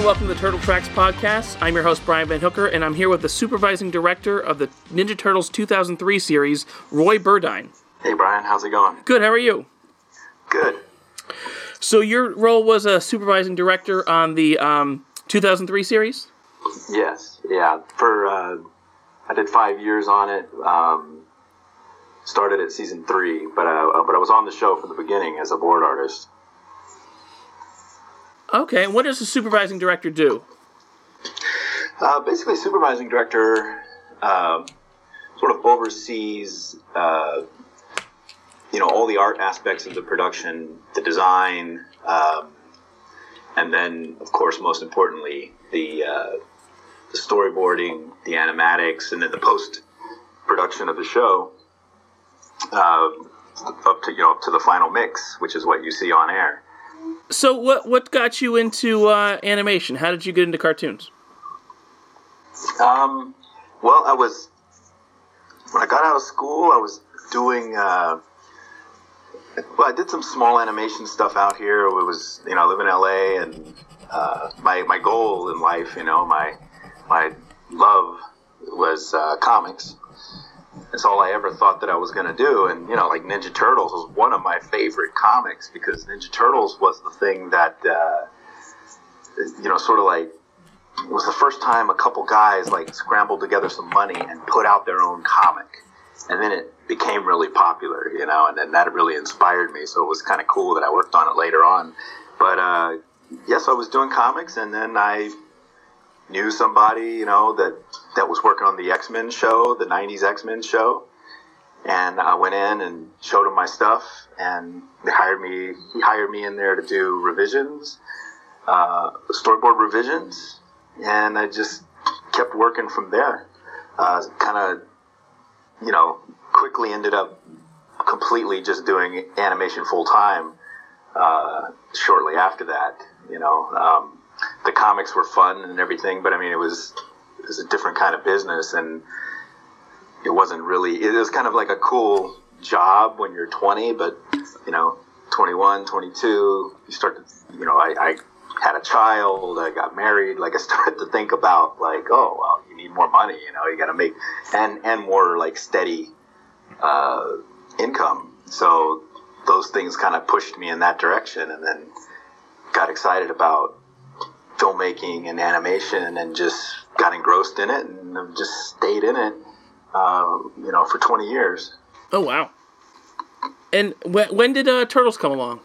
and welcome to the Turtle Tracks podcast. I'm your host, Brian Van Hooker, and I'm here with the supervising director of the Ninja Turtles 2003 series, Roy Burdine. Hey, Brian, how's it going? Good, how are you? Good. So, your role was a supervising director on the um, 2003 series? Yes, yeah. For uh, I did five years on it. Um, started at season three, but uh, but I was on the show from the beginning as a board artist. Okay, and what does the supervising director do? Uh, basically, supervising director uh, sort of oversees, uh, you know, all the art aspects of the production, the design, um, and then, of course, most importantly, the uh, the storyboarding, the animatics, and then the post production of the show uh, up to you know up to the final mix, which is what you see on air. So, what what got you into uh, animation? How did you get into cartoons? Um, well, I was when I got out of school, I was doing. Uh, well, I did some small animation stuff out here. It was, you know, I live in LA, and uh, my my goal in life, you know, my my love was uh, comics. That's all I ever thought that I was going to do. And, you know, like Ninja Turtles was one of my favorite comics because Ninja Turtles was the thing that, uh, you know, sort of like, was the first time a couple guys like scrambled together some money and put out their own comic. And then it became really popular, you know, and then that really inspired me. So it was kind of cool that I worked on it later on. But, uh, yes, I was doing comics and then I knew somebody, you know, that that was working on the X Men show, the '90s X Men show, and I went in and showed him my stuff, and they hired me. He hired me in there to do revisions, uh, storyboard revisions, and I just kept working from there. Uh, kind of, you know, quickly ended up completely just doing animation full time. Uh, shortly after that, you know. Um, the comics were fun and everything, but I mean, it was was a different kind of business, and it wasn't really. It was kind of like a cool job when you're 20, but you know, 21, 22, you start to, you know, I, I had a child, I got married, like I started to think about like, oh, well, you need more money, you know, you got to make and and more like steady uh, income. So those things kind of pushed me in that direction, and then got excited about filmmaking and animation and just got engrossed in it and I've just stayed in it, uh, you know, for 20 years. Oh, wow. And when, when did uh, Turtles come along?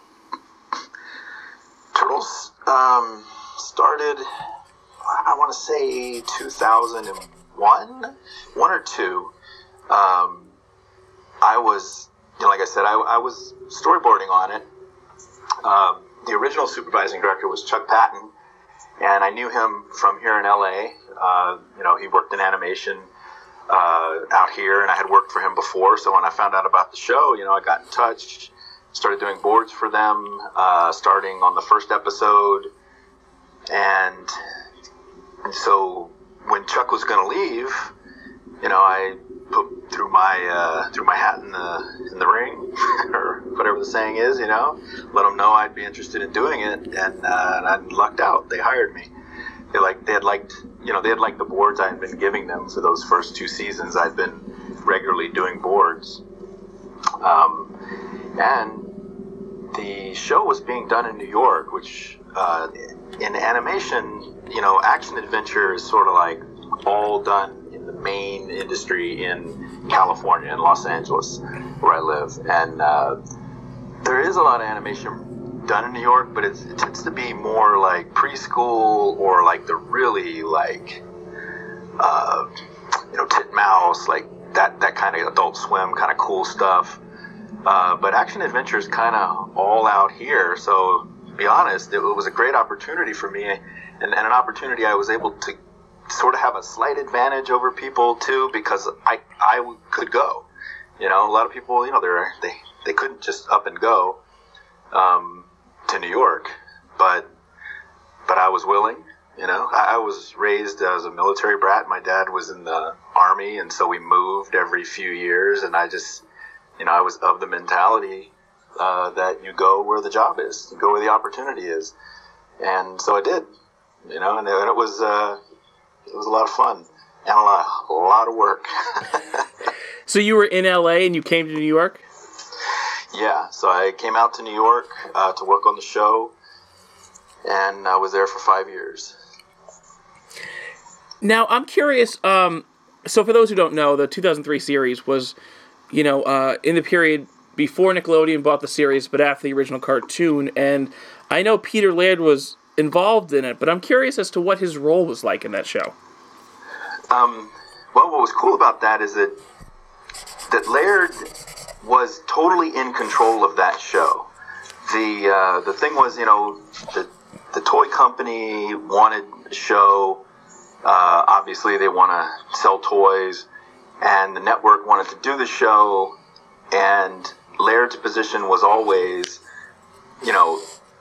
Turtles um, started, I want to say 2001, one or two. Um, I was, you know, like I said, I, I was storyboarding on it. Um, the original supervising director was Chuck Patton, and I knew him from here in LA. Uh, you know, he worked in animation uh, out here, and I had worked for him before. So when I found out about the show, you know, I got in touch, started doing boards for them, uh, starting on the first episode, and so when Chuck was going to leave, you know, I put threw my uh, threw my hat in the in the ring or whatever the saying is, you know, let them know I'd be interested in doing it, and, uh, and I lucked out. They hired me. They like they had liked you know they had liked the boards I had been giving them for those first two seasons. I'd been regularly doing boards, um, and the show was being done in New York, which uh, in animation, you know, action adventure is sort of like all done in the main industry in California, in Los Angeles, where I live, and uh, there is a lot of animation done in New York, but it tends to be more like preschool or like the really like uh, you know Titmouse, like that that kind of Adult Swim kind of cool stuff. Uh, but action adventure is kind of all out here. So to be honest, it was a great opportunity for me, and, and an opportunity I was able to sort of have a slight advantage over people too because I I could go. You know, a lot of people, you know, they're they they couldn't just up and go um, to New York, but but I was willing. You know, I, I was raised as a military brat. My dad was in the army, and so we moved every few years. And I just, you know, I was of the mentality uh, that you go where the job is, you go where the opportunity is, and so I did. you know, and it was uh, it was a lot of fun and a lot, a lot of work. so you were in LA and you came to New York. Yeah, so I came out to New York uh, to work on the show, and I was there for five years. Now I'm curious. Um, so for those who don't know, the 2003 series was, you know, uh, in the period before Nickelodeon bought the series, but after the original cartoon. And I know Peter Laird was involved in it, but I'm curious as to what his role was like in that show. Um, well, what was cool about that is that that Laird was totally in control of that show. The uh, the thing was, you know, the the toy company wanted a show. Uh, obviously, they want to sell toys, and the network wanted to do the show. And Laird's position was always, you know,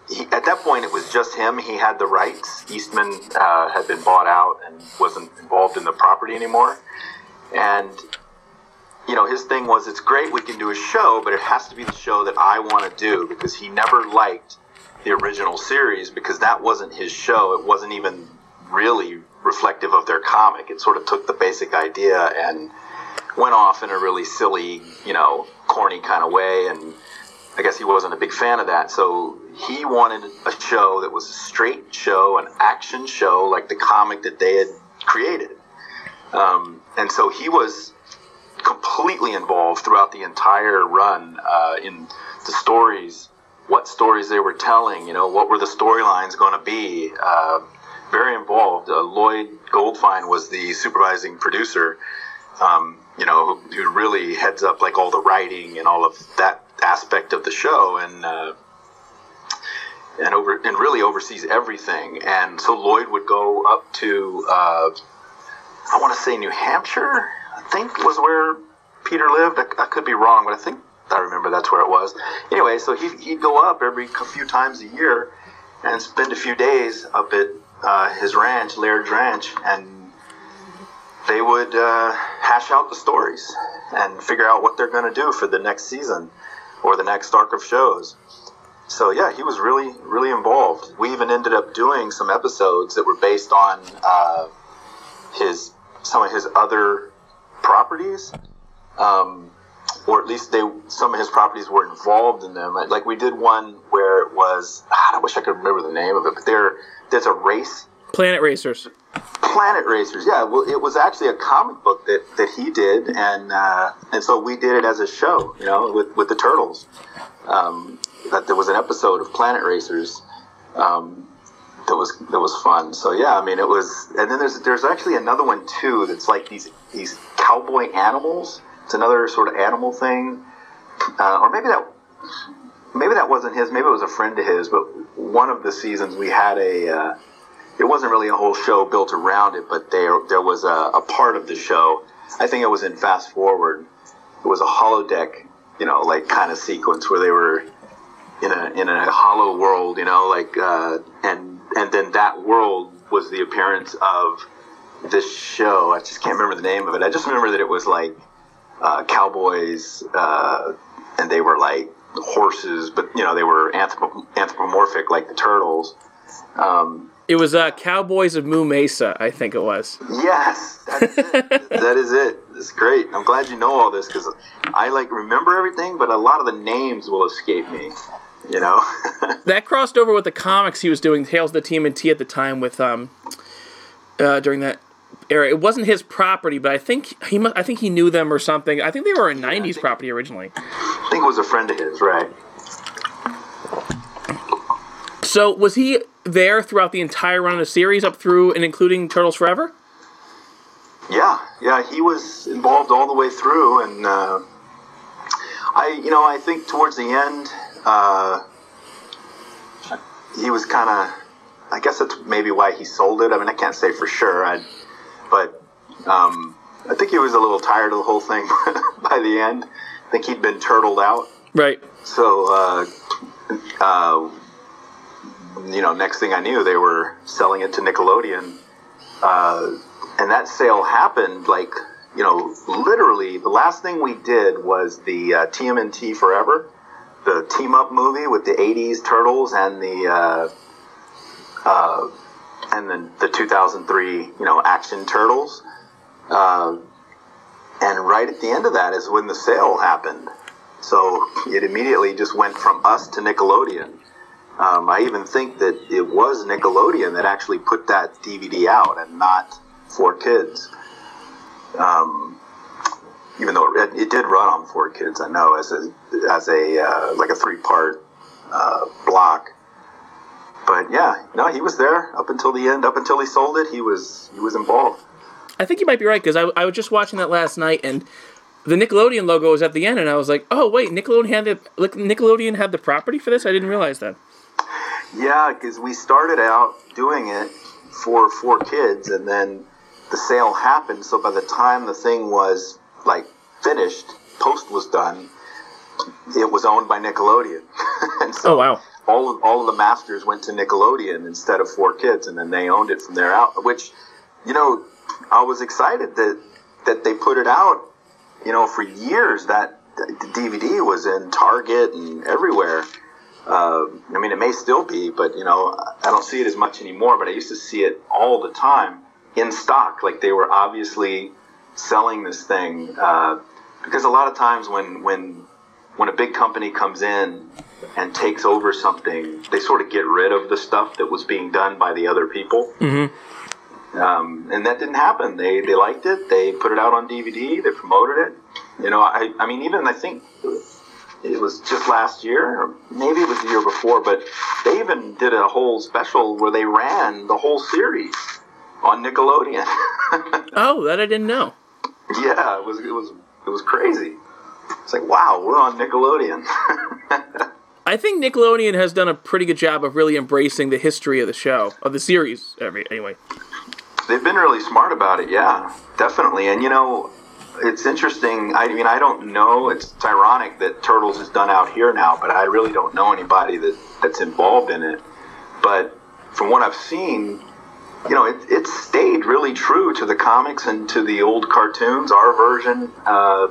he, at that point it was just him. He had the rights. Eastman uh, had been bought out and wasn't involved in the property anymore. And you know, his thing was it's great we can do a show, but it has to be the show that I want to do because he never liked the original series because that wasn't his show. It wasn't even really reflective of their comic. It sort of took the basic idea and went off in a really silly, you know, corny kind of way. And I guess he wasn't a big fan of that. So he wanted a show that was a straight show, an action show, like the comic that they had created. Um, and so he was completely involved throughout the entire run uh, in the stories, what stories they were telling, you know, what were the storylines going to be. Uh, very involved. Uh, Lloyd Goldfine was the supervising producer, um, you know, who, who, really heads up like all the writing and all of that aspect of the show, and uh, and over and really oversees everything. And so Lloyd would go up to, uh, I want to say New Hampshire think was where Peter lived. I, I, could be wrong, but I think I remember that's where it was. Anyway, so he'd, he'd go up every few times a year and spend a few days up at uh, his ranch, Laird's Ranch, and they would uh, hash out the stories and figure out what they're going to do for the next season or the next arc of shows. So yeah, he was really, really involved. We even ended up doing some episodes that were based on uh, his some of his other properties, um, or at least they some of his properties were involved in them. Like we did one where it was I wish I could remember the name of it, but there there's a race. Planet Racers. Planet Racers, yeah. Well, it was actually a comic book that, that he did, and uh, and so we did it as a show, you know, with, with the turtles. Um, that there was an episode of Planet Racers um, that was that was fun. So yeah, I mean, it was. And then there's there's actually another one too that's like these these cowboy animals. It's another sort of animal thing, uh, or maybe that maybe that wasn't his. Maybe it was a friend of his. But one of the seasons we had a. Uh, it wasn't really a whole show built around it, but there there was a, a part of the show. I think it was in Fast Forward. It was a holodeck, you know, like kind of sequence where they were in a in a hollow world, you know, like uh, and and then that world was the appearance of this show. I just can't remember the name of it. I just remember that it was like uh, cowboys, uh, and they were like horses, but you know they were anthrop- anthropomorphic like the turtles. Um, it was uh, Cowboys of Moo Mesa, I think it was. Yes, that's it. that is it. It's great. I'm glad you know all this because I like remember everything, but a lot of the names will escape me. You know. that crossed over with the comics he was doing, Tales of the TMNT at the time with um, uh, during that era. It wasn't his property, but I think he must, I think he knew them or something. I think they were a yeah, '90s think, property originally. I think it was a friend of his, right? So was he there throughout the entire run of the series, up through and including Turtles Forever? Yeah, yeah, he was involved all the way through, and uh, I, you know, I think towards the end, uh, he was kind of. I guess that's maybe why he sold it. I mean, I can't say for sure. I but um, I think he was a little tired of the whole thing by the end. I think he'd been turtled out. Right. So, uh, uh, you know, next thing I knew, they were selling it to Nickelodeon. Uh, and that sale happened like, you know, literally the last thing we did was the uh, TMNT Forever, the team up movie with the 80s Turtles and the uh, uh, and then the 2003, you know, Action Turtles. Uh, and right at the end of that is when the sale happened. So it immediately just went from us to Nickelodeon. Um, I even think that it was Nickelodeon that actually put that DVD out and not 4Kids. Um, even though it, it, did run on 4Kids, I know as a as a uh, like a three part uh, block. But yeah, no, he was there up until the end. Up until he sold it, he was he was involved. I think you might be right because I, I was just watching that last night and the Nickelodeon logo was at the end, and I was like, "Oh wait, Nickelodeon had the Nickelodeon had the property for this. I didn't realize that." Yeah, because we started out doing it for 4Kids, and then the sale happened. So by the time the thing was like finished, post was done, it was owned by Nickelodeon. and so oh wow! All of, all of the masters went to Nickelodeon instead of 4Kids, and then they owned it from there out. Which, you know, I was excited that that they put it out. You know, for years that the DVD was in Target and everywhere. Uh, I mean, it may still be, but you know, I don't see it as much anymore. But I used to see it all the time in stock. Like they were obviously selling this thing uh, because a lot of times when when when a big company comes in and takes over something, they sort of get rid of the stuff that was being done by the other people. Mm-hmm. Um, and that didn't happen. They they liked it. They put it out on DVD. They promoted it. You know, I I mean, even I think it was just last year, or maybe it was the year before, but they even did a whole special where they ran the whole series on Nickelodeon. oh, that I didn't know. Yeah, it was it was it was crazy. It's like, wow, we're on Nickelodeon. I think Nickelodeon has done a pretty good job of really embracing the history of the show, of the series, anyway. They've been really smart about it, yeah, definitely. And you know, it's interesting. I mean, I don't know. It's, ironic that Turtles is done out here now, but I really don't know anybody that that's involved in it. But from what I've seen, you know, it, it stayed really true to the comics and to the old cartoons, our version uh,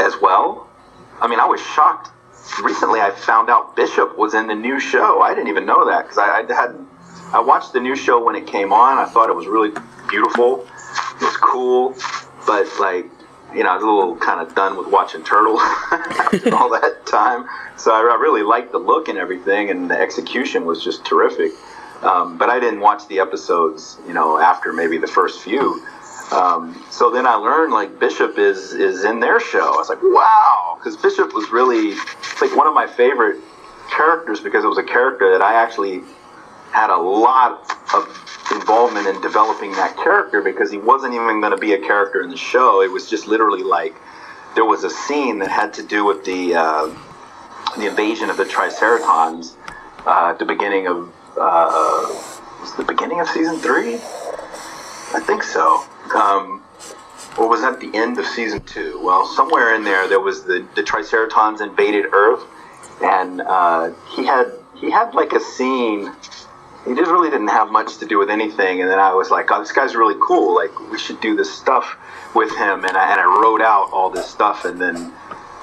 as well. I mean, I was shocked. Recently, I found out Bishop was in the new show. I didn't even know that because I, I had I watched the new show when it came on. I thought it was really beautiful. It was cool, but like you know, I was a little kind of done with watching Turtles all that time. So I, I, really liked the look and everything, and the execution was just terrific. Um, but I didn't watch the episodes, you know, after maybe the first few. Um, so then I learned like Bishop is is in their show. I was like, wow, because Bishop was really like one of my favorite characters because it was a character that I actually had a lot of involvement in developing that character because he wasn't even going to be a character in the show. It was just literally like there was a scene that had to do with the uh, the invasion of the Triceratons uh, at the beginning of uh, was the beginning of season three. I think so. Um, or was that the end of season two? Well, somewhere in there, there was the the Triceratons invaded Earth, and uh, he had he had like a scene he just really didn't have much to do with anything. And then I was like, oh, this guy's really cool. Like, we should do this stuff with him. And I, and I wrote out all this stuff, and then,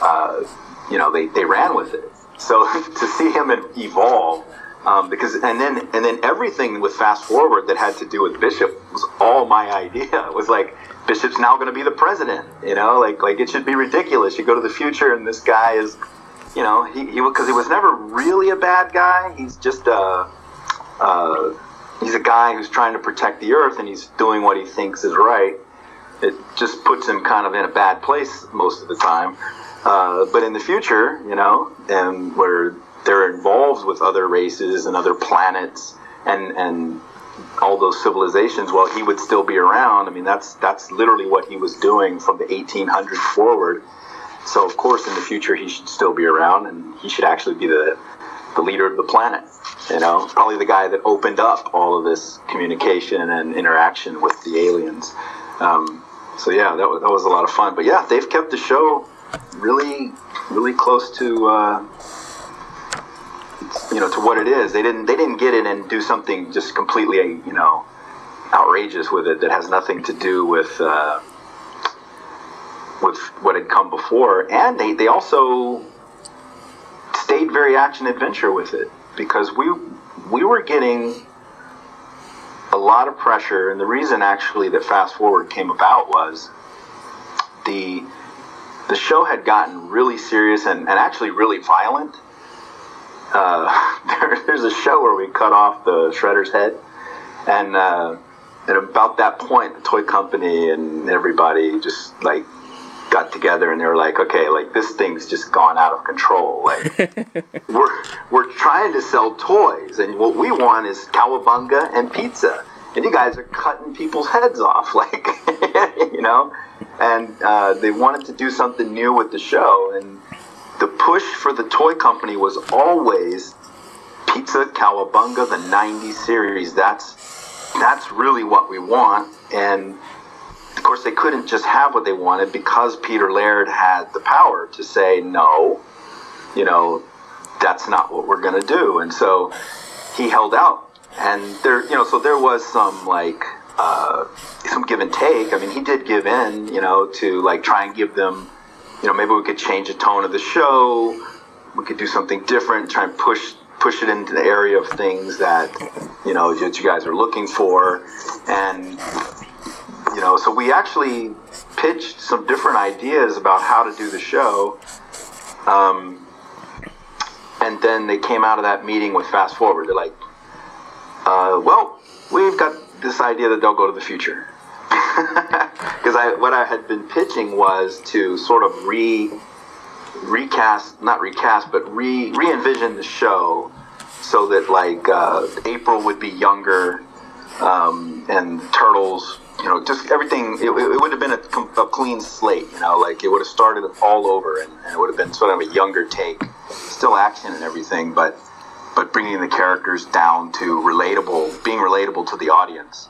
uh, you know, they, they ran with it. So to see him evolve, um, because and then and then everything with fast forward that had to do with Bishop was all my idea. It was like Bishop's now going to be the president. You know, like like it should be ridiculous. You go to the future, and this guy is, you know, he because he, he was never really a bad guy. He's just a uh, he's a guy who's trying to protect the earth and he's doing what he thinks is right. It just puts him kind of in a bad place most of the time. Uh, but in the future, you know, and where they're involved with other races and other planets and and all those civilizations, well, he would still be around. I mean, that's that's literally what he was doing from the 1800s forward. So of course, in the future, he should still be around, and he should actually be the the leader of the planet. You know, probably the guy that opened up all of this communication and interaction with the aliens. Um, so yeah, that was, that was a lot of fun. But yeah, they've kept the show really, really close to uh, you know to what it is. They didn't they didn't get in and do something just completely you know outrageous with it that has nothing to do with. Uh, with what had come before, and they, they also stayed very action adventure with it because we we were getting a lot of pressure, and the reason actually that Fast Forward came about was the the show had gotten really serious and, and actually really violent. Uh, there, there's a show where we cut off the shredder's head, and uh, at about that point, the toy company and everybody just like got together and they were like, okay, like this thing's just gone out of control. Like we're we're trying to sell toys, and what we want is cowabunga and pizza, and you guys are cutting people's heads off, like you know. And uh, they wanted to do something new with the show, and the push for the toy company was always Pizza Cowabunga, the '90s series. That's that's really what we want, and of course, they couldn't just have what they wanted because Peter Laird had the power to say, no, you know, that's not what we're going to do. And so he held out. And there, you know, so there was some like, uh, some give and take. I mean, he did give in, you know, to like try and give them, you know, maybe we could change the tone of the show. We could do something different, try and push push it into the area of things that you know that you guys are looking for and you know, so we actually pitched some different ideas about how to do the show. Um, and then they came out of that meeting with Fast Forward. They're like, uh, well, we've got this idea that they'll go to the future. Because I, what I had been pitching was to sort of re recast, not recast, but re re envision the show so that like uh, April would be younger um, and Turtles you know, just everything. It, it would have been a, a, clean slate. You know, like it would have started all over, and, and, it would have been sort of a younger take, still action and everything, but but bringing the characters down to relatable, being relatable to the audience.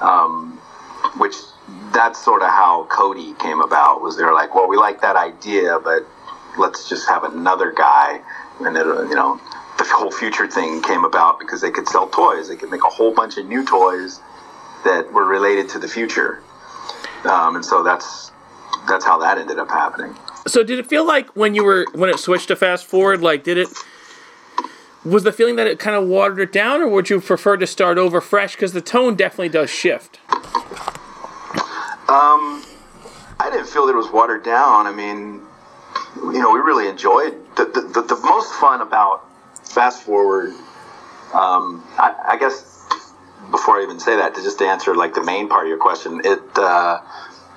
Um, which that's sort of how Cody came about. Was they're like, well, we like that idea, but let's just have another guy, and it, you know. The whole future thing came about because they could sell toys. They could make a whole bunch of new toys that were related to the future. Um, and so that's that's how that ended up happening. So did it feel like when you were when it switched to fast forward, like did it was the feeling that it kind of watered it down, or would you prefer to start over fresh? Because the tone definitely does shift. Um, I didn't feel that it was watered down. I mean, you know, we really enjoyed the the, the, the most fun about fast forward. Um, I, I guess before I even say that, to just answer like the main part of your question, it. Uh,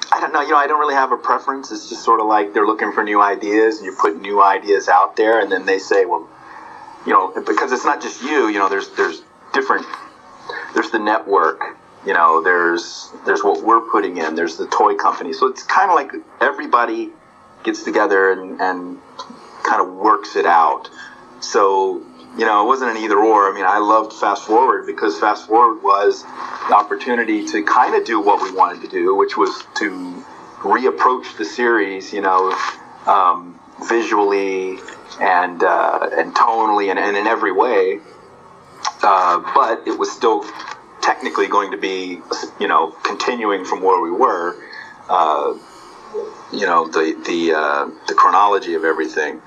I don't know. You know, I don't really have a preference. It's just sort of like they're looking for new ideas, and you put new ideas out there, and then they say, well, you know, because it's not just you. You know, there's there's different. There's the network. You know, there's there's what we're putting in. There's the toy company. So it's kind of like everybody gets together and, and kind of works it out. So you know, it wasn't an either or. I mean, I loved Fast Forward because Fast Forward was the opportunity to kind of do what we wanted to do, which was to reapproach the series, you know, um, visually and uh, and tonally and, and, in every way. Uh, but it was still technically going to be, you know, continuing from where we were. Uh, you know the the uh, the chronology of everything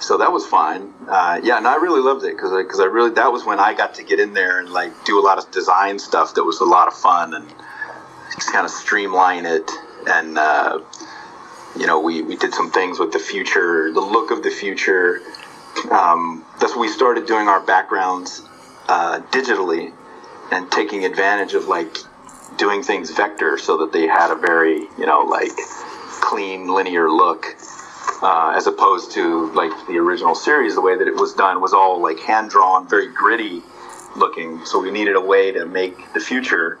so that was fine. Uh, yeah, and I really loved it because because I, I, really that was when I got to get in there and like do a lot of design stuff that was a lot of fun and just kind of streamline it and uh, you know we, we did some things with the future, the look of the future. Um, that's we started doing our backgrounds uh, digitally and taking advantage of like doing things vector so that they had a very you know like clean linear look uh, as opposed to like the original series. The way that it was done was all like hand drawn, very gritty looking. So we needed a way to make the future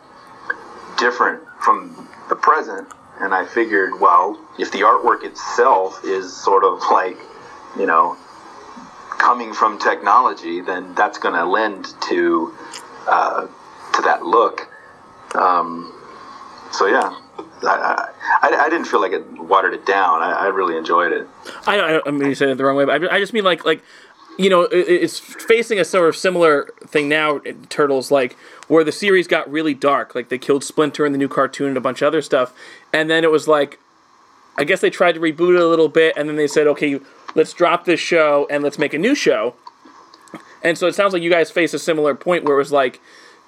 different from the present. And I figured, well, if the artwork itself is sort of like, you know, coming from technology, then that's going to lend to uh, to that look. Um, so yeah. I, I, I, didn't feel like it watered it down. I, I really enjoyed it. I, I, I mean, you said it the wrong way, but I, just mean like like you know, it's facing a sort of similar thing now. Turtles, like where the series got really dark, like they killed Splinter in the new cartoon and a bunch of other stuff, and then it was like, I guess they tried to reboot it a little bit, and then they said, okay, let's drop this show and let's make a new show. And so it sounds like you guys face a similar point where it was like,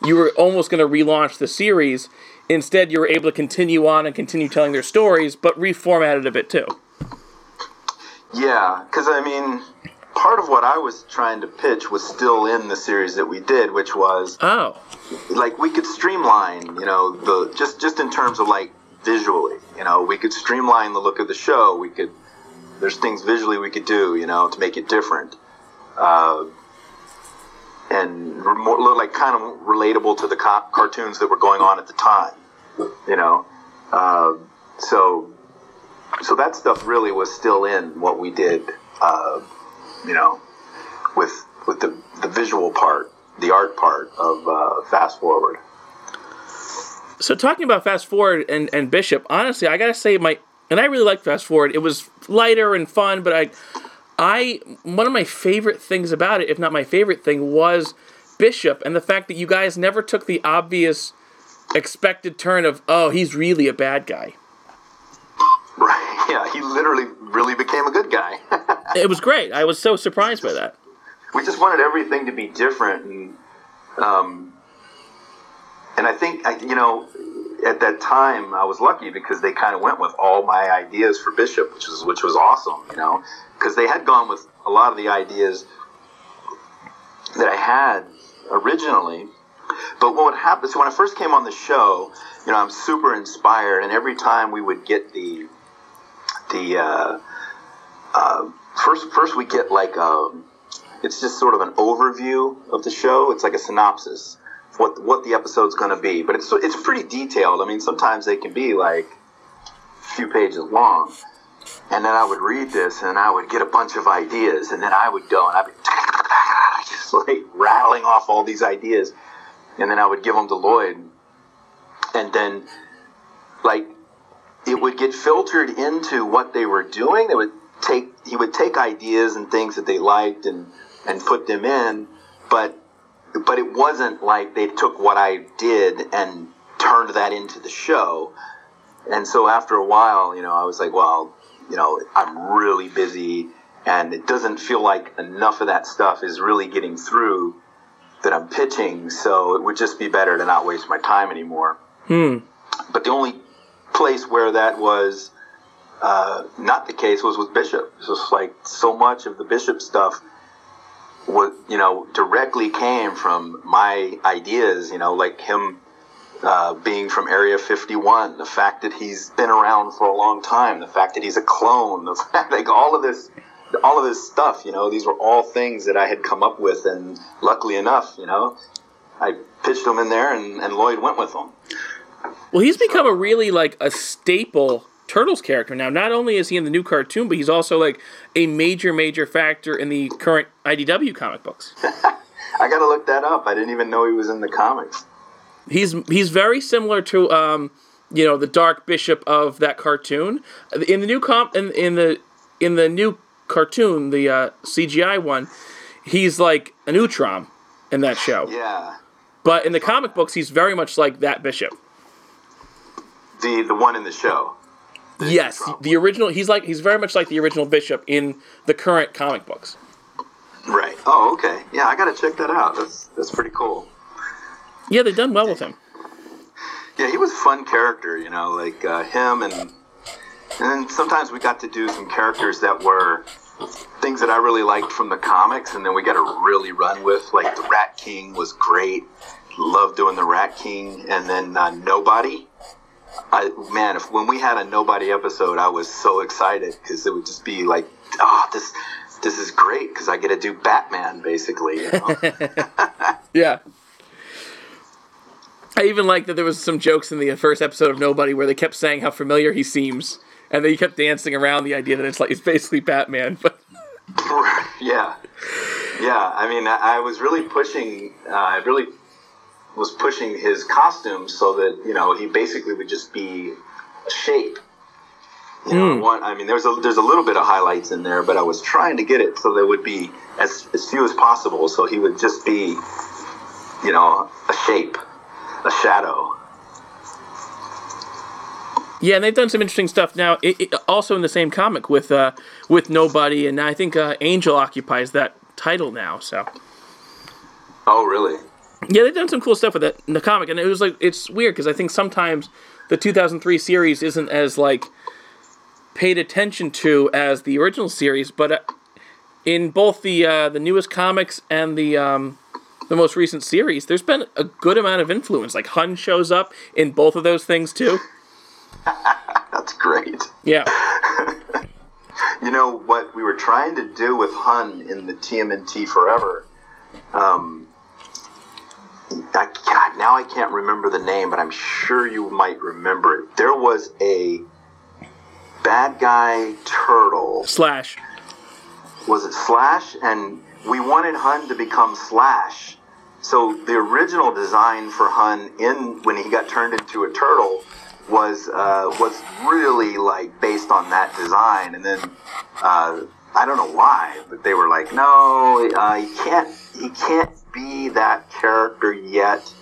you were almost going to relaunch the series. Instead, you were able to continue on and continue telling their stories, but reformatted a bit too. Yeah, because I mean, part of what I was trying to pitch was still in the series that we did, which was Oh, like we could streamline, you know, the just just in terms of like visually, you know, we could streamline the look of the show. We could there's things visually we could do, you know, to make it different, uh, and re- more like kind of relatable to the co- cartoons that were going on at the time, you know. Uh, so so that stuff really was still in what we did, uh, you know, with with the the visual part, the art part of uh, Fast Forward. so talking about Fast Forward and, and Bishop, honestly, I gotta say my and I really liked Fast Forward. It was lighter and fun, but I, I one of my favorite things about it, if not my favorite thing, was Bishop and the fact that you guys never took the obvious expected turn of oh he's really a bad guy. Right? Yeah, he literally really became a good guy. It was great. I was so surprised by that. we just wanted everything to be different, and um, and I think I, you know at that time I was lucky because they kind of went with all my ideas for Bishop, which was which was awesome, you know, because they had gone with a lot of the ideas that I had originally. But what would happen? So when I first came on the show, you know, I'm super inspired, and every time we would get the the uh, uh, first first we get like um, it's just sort of an overview of the show. It's like a synopsis of what what the episode's going to be, but it's it's pretty detailed. I mean, sometimes they can be like a few pages long. And then I would read this, and I would get a bunch of ideas, and then I would go and I'd be just like rattling off all these ideas, and then I would give them to Lloyd, and then like it would get filtered into what they were doing. They would take he would take ideas and things that they liked and and put them in, but but it wasn't like they took what I did and turned that into the show. And so after a while, you know, I was like, well, you know, I'm really busy and it doesn't feel like enough of that stuff is really getting through that I'm pitching, so it would just be better to not waste my time anymore. Hmm. But the only place where that was uh, not the case was with Bishop. It was like so much of the Bishop stuff was, you know, directly came from my ideas, you know, like him uh, being from Area 51, the fact that he's been around for a long time, the fact that he's a clone, the fact, like all of this, all of this stuff, you know, these were all things that I had come up with, and luckily enough, you know, I pitched them in there, and, and Lloyd went with them. Well, he's become a really like a staple Turtles character now. Not only is he in the new cartoon, but he's also like a major, major factor in the current IDW comic books. I got to look that up. I didn't even know he was in the comics. He's he's very similar to um, you know, the Dark Bishop of that cartoon. In the new comp in, in the in the new cartoon, the uh, CGI one, he's like an Utrom in that show. Yeah. But in the comic books, he's very much like that Bishop. The the one in the show. The Yes, Utrom. the original. He's like he's very much like the original Bishop in the current comic books. Right. Oh, okay. Yeah, I got to check that out. That's that's pretty cool. Yeah, they've done well with him. Yeah, he was a fun character, you know, like uh, him and and then sometimes we got to do some characters that were things that I really liked from the comics, and then we got to really run with. Like the Rat King was great. Loved doing the Rat King, and then uh, Nobody. I man, if when we had a Nobody episode, I was so excited because it would just be like, oh, this this is great because I get to do Batman basically. You know? Yeah. I even like that there was some jokes in the first episode of Nobody where they kept saying how familiar he seems, and they kept dancing around the idea that it's like it's basically Batman. But yeah, yeah. I mean, I, I was really pushing. Uh, I really was pushing his costume so that you know he basically would just be a shape. You know, Hmm. one. I mean, there's a there's a little bit of highlights in there, but I was trying to get it so there would be as as few as possible, so he would just be, you know, a shape, a shadow. yeah, and they've done some interesting stuff now. It, it, also in the same comic with uh, with Nobody, and I think uh, Angel occupies that title now. So Oh, really? Yeah, they've done some cool stuff with it in the comic, and it was like it's weird because I think sometimes the 2003 series isn't as like paid attention to as the original series, but uh, in both the uh, the newest comics and the um, the most recent series, there's been a good amount of influence. Like Hun shows up in both of those things too. That's great. Yeah. You know what we were trying to do with Hun in the TMNT Forever. Um, I, God, now I can't remember the name, but I'm sure you might remember it. There was a bad guy turtle. Slash. Was it Slash? And we wanted Hun to become Slash. So the original design for Hun in when he got turned into a turtle was uh, was really like based on that design, and then uh, I don't know why, but they were like, no, uh, he can't he can't be that character yet.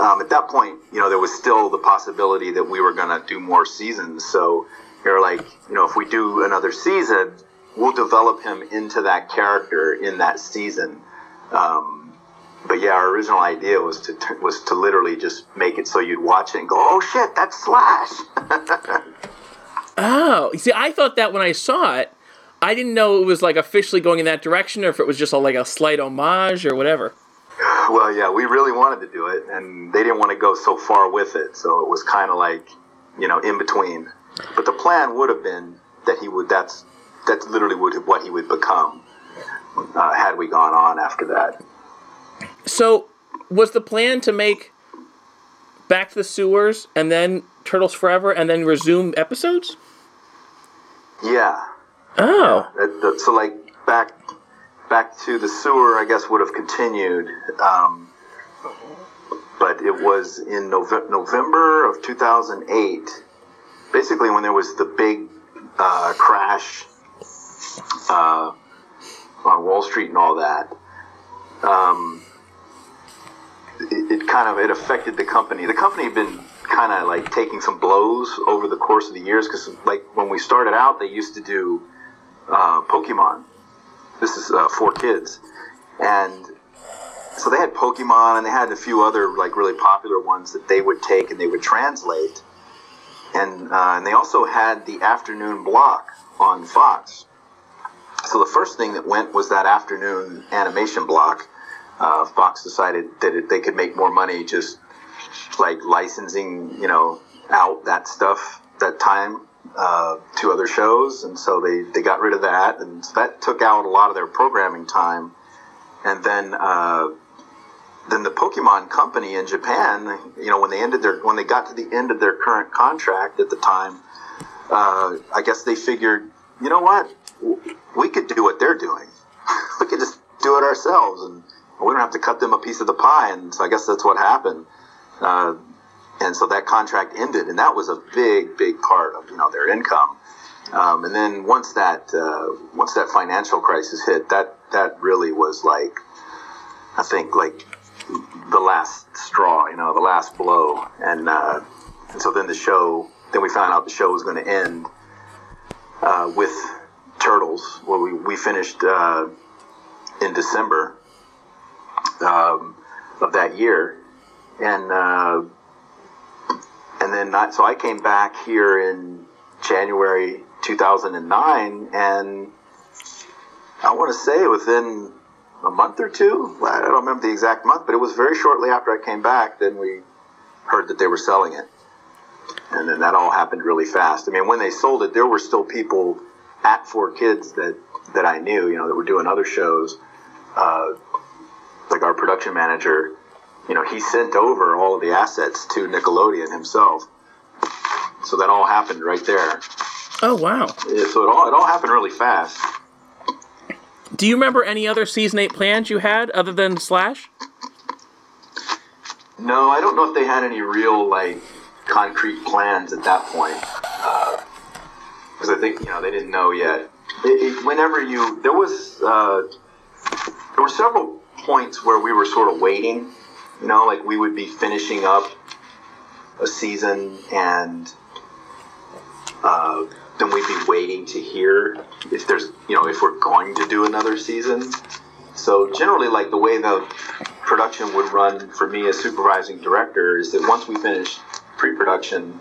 Um, at that point, you know, there was still the possibility that we were to do more seasons. So they were like, you know, if we do another season, we'll develop him into that character in that season. Um, but yeah, our original idea was to was to literally just make it so you'd watch it and go, "Oh shit, that's Slash." oh, see, I thought that when I saw it, I didn't know it was like officially going in that direction, or if it was just a, like a slight homage or whatever. Well, yeah, we really wanted to do it, and they didn't want to go so far with it, so it was kind of like, you know, in between. But the plan would have been that he would. That's that's literally would what he would become uh, had we gone on after that. So, was the plan to make Back to the Sewers and then Turtles Forever and then resume episodes? Yeah. Oh. Yeah. So, like, back back to the sewer, I guess would have continued. Um, but it was in Nove- November of 2008, basically when there was the big uh, crash uh, on Wall Street and all that. Um, it, it, kind of it affected the company. The company had been kind of like taking some blows over the course of the years because like when we started out, they used to do uh, Pokemon. This is uh, kids, and so they had Pokemon and they had a few other like really popular ones that they would take and they would translate, and uh, and they also had the afternoon block on Fox. So the first thing that went was that afternoon animation block uh, Fox decided that it, they could make more money just like licensing, you know, out that stuff that time uh, to other shows, and so they, they got rid of that, and so that took out a lot of their programming time. And then uh, then the Pokemon company in Japan, you know, when they ended their when they got to the end of their current contract at the time, uh, I guess they figured, you know what, we could do what they're doing. we could just do it ourselves, and we don't have to cut them a piece of the pie. And so I guess that's what happened. Uh, and so that contract ended, and that was a big, big part of you know their income. Um, and then once that uh, once that financial crisis hit, that that really was like, I think like the last straw, you know, the last blow. And, uh, and so then the show, then we found out the show was going to end uh, with Turtles, where we we finished uh, in December um, of that year, and uh, and then so I came back here in January 2009, and I want to say within a month or two, I don't remember the exact month, but it was very shortly after I came back. Then we heard that they were selling it, and then that all happened really fast. I mean, when they sold it, there were still people at Four Kids that that I knew, you know, that were doing other shows. Uh, like our production manager, you know, he sent over all of the assets to Nickelodeon himself. So that all happened right there. Oh wow! Yeah, so it all it all happened really fast. Do you remember any other season eight plans you had other than Slash? No, I don't know if they had any real like concrete plans at that point. Because uh, I think you know they didn't know yet. It, it, whenever you there was uh, there were several points where we were sort of waiting. You know, like we would be finishing up a season and uh, then we'd be waiting to hear if there's, you know, if we're going to do another season. So generally, like the way the production would run for me as supervising director is that once we finish pre-production,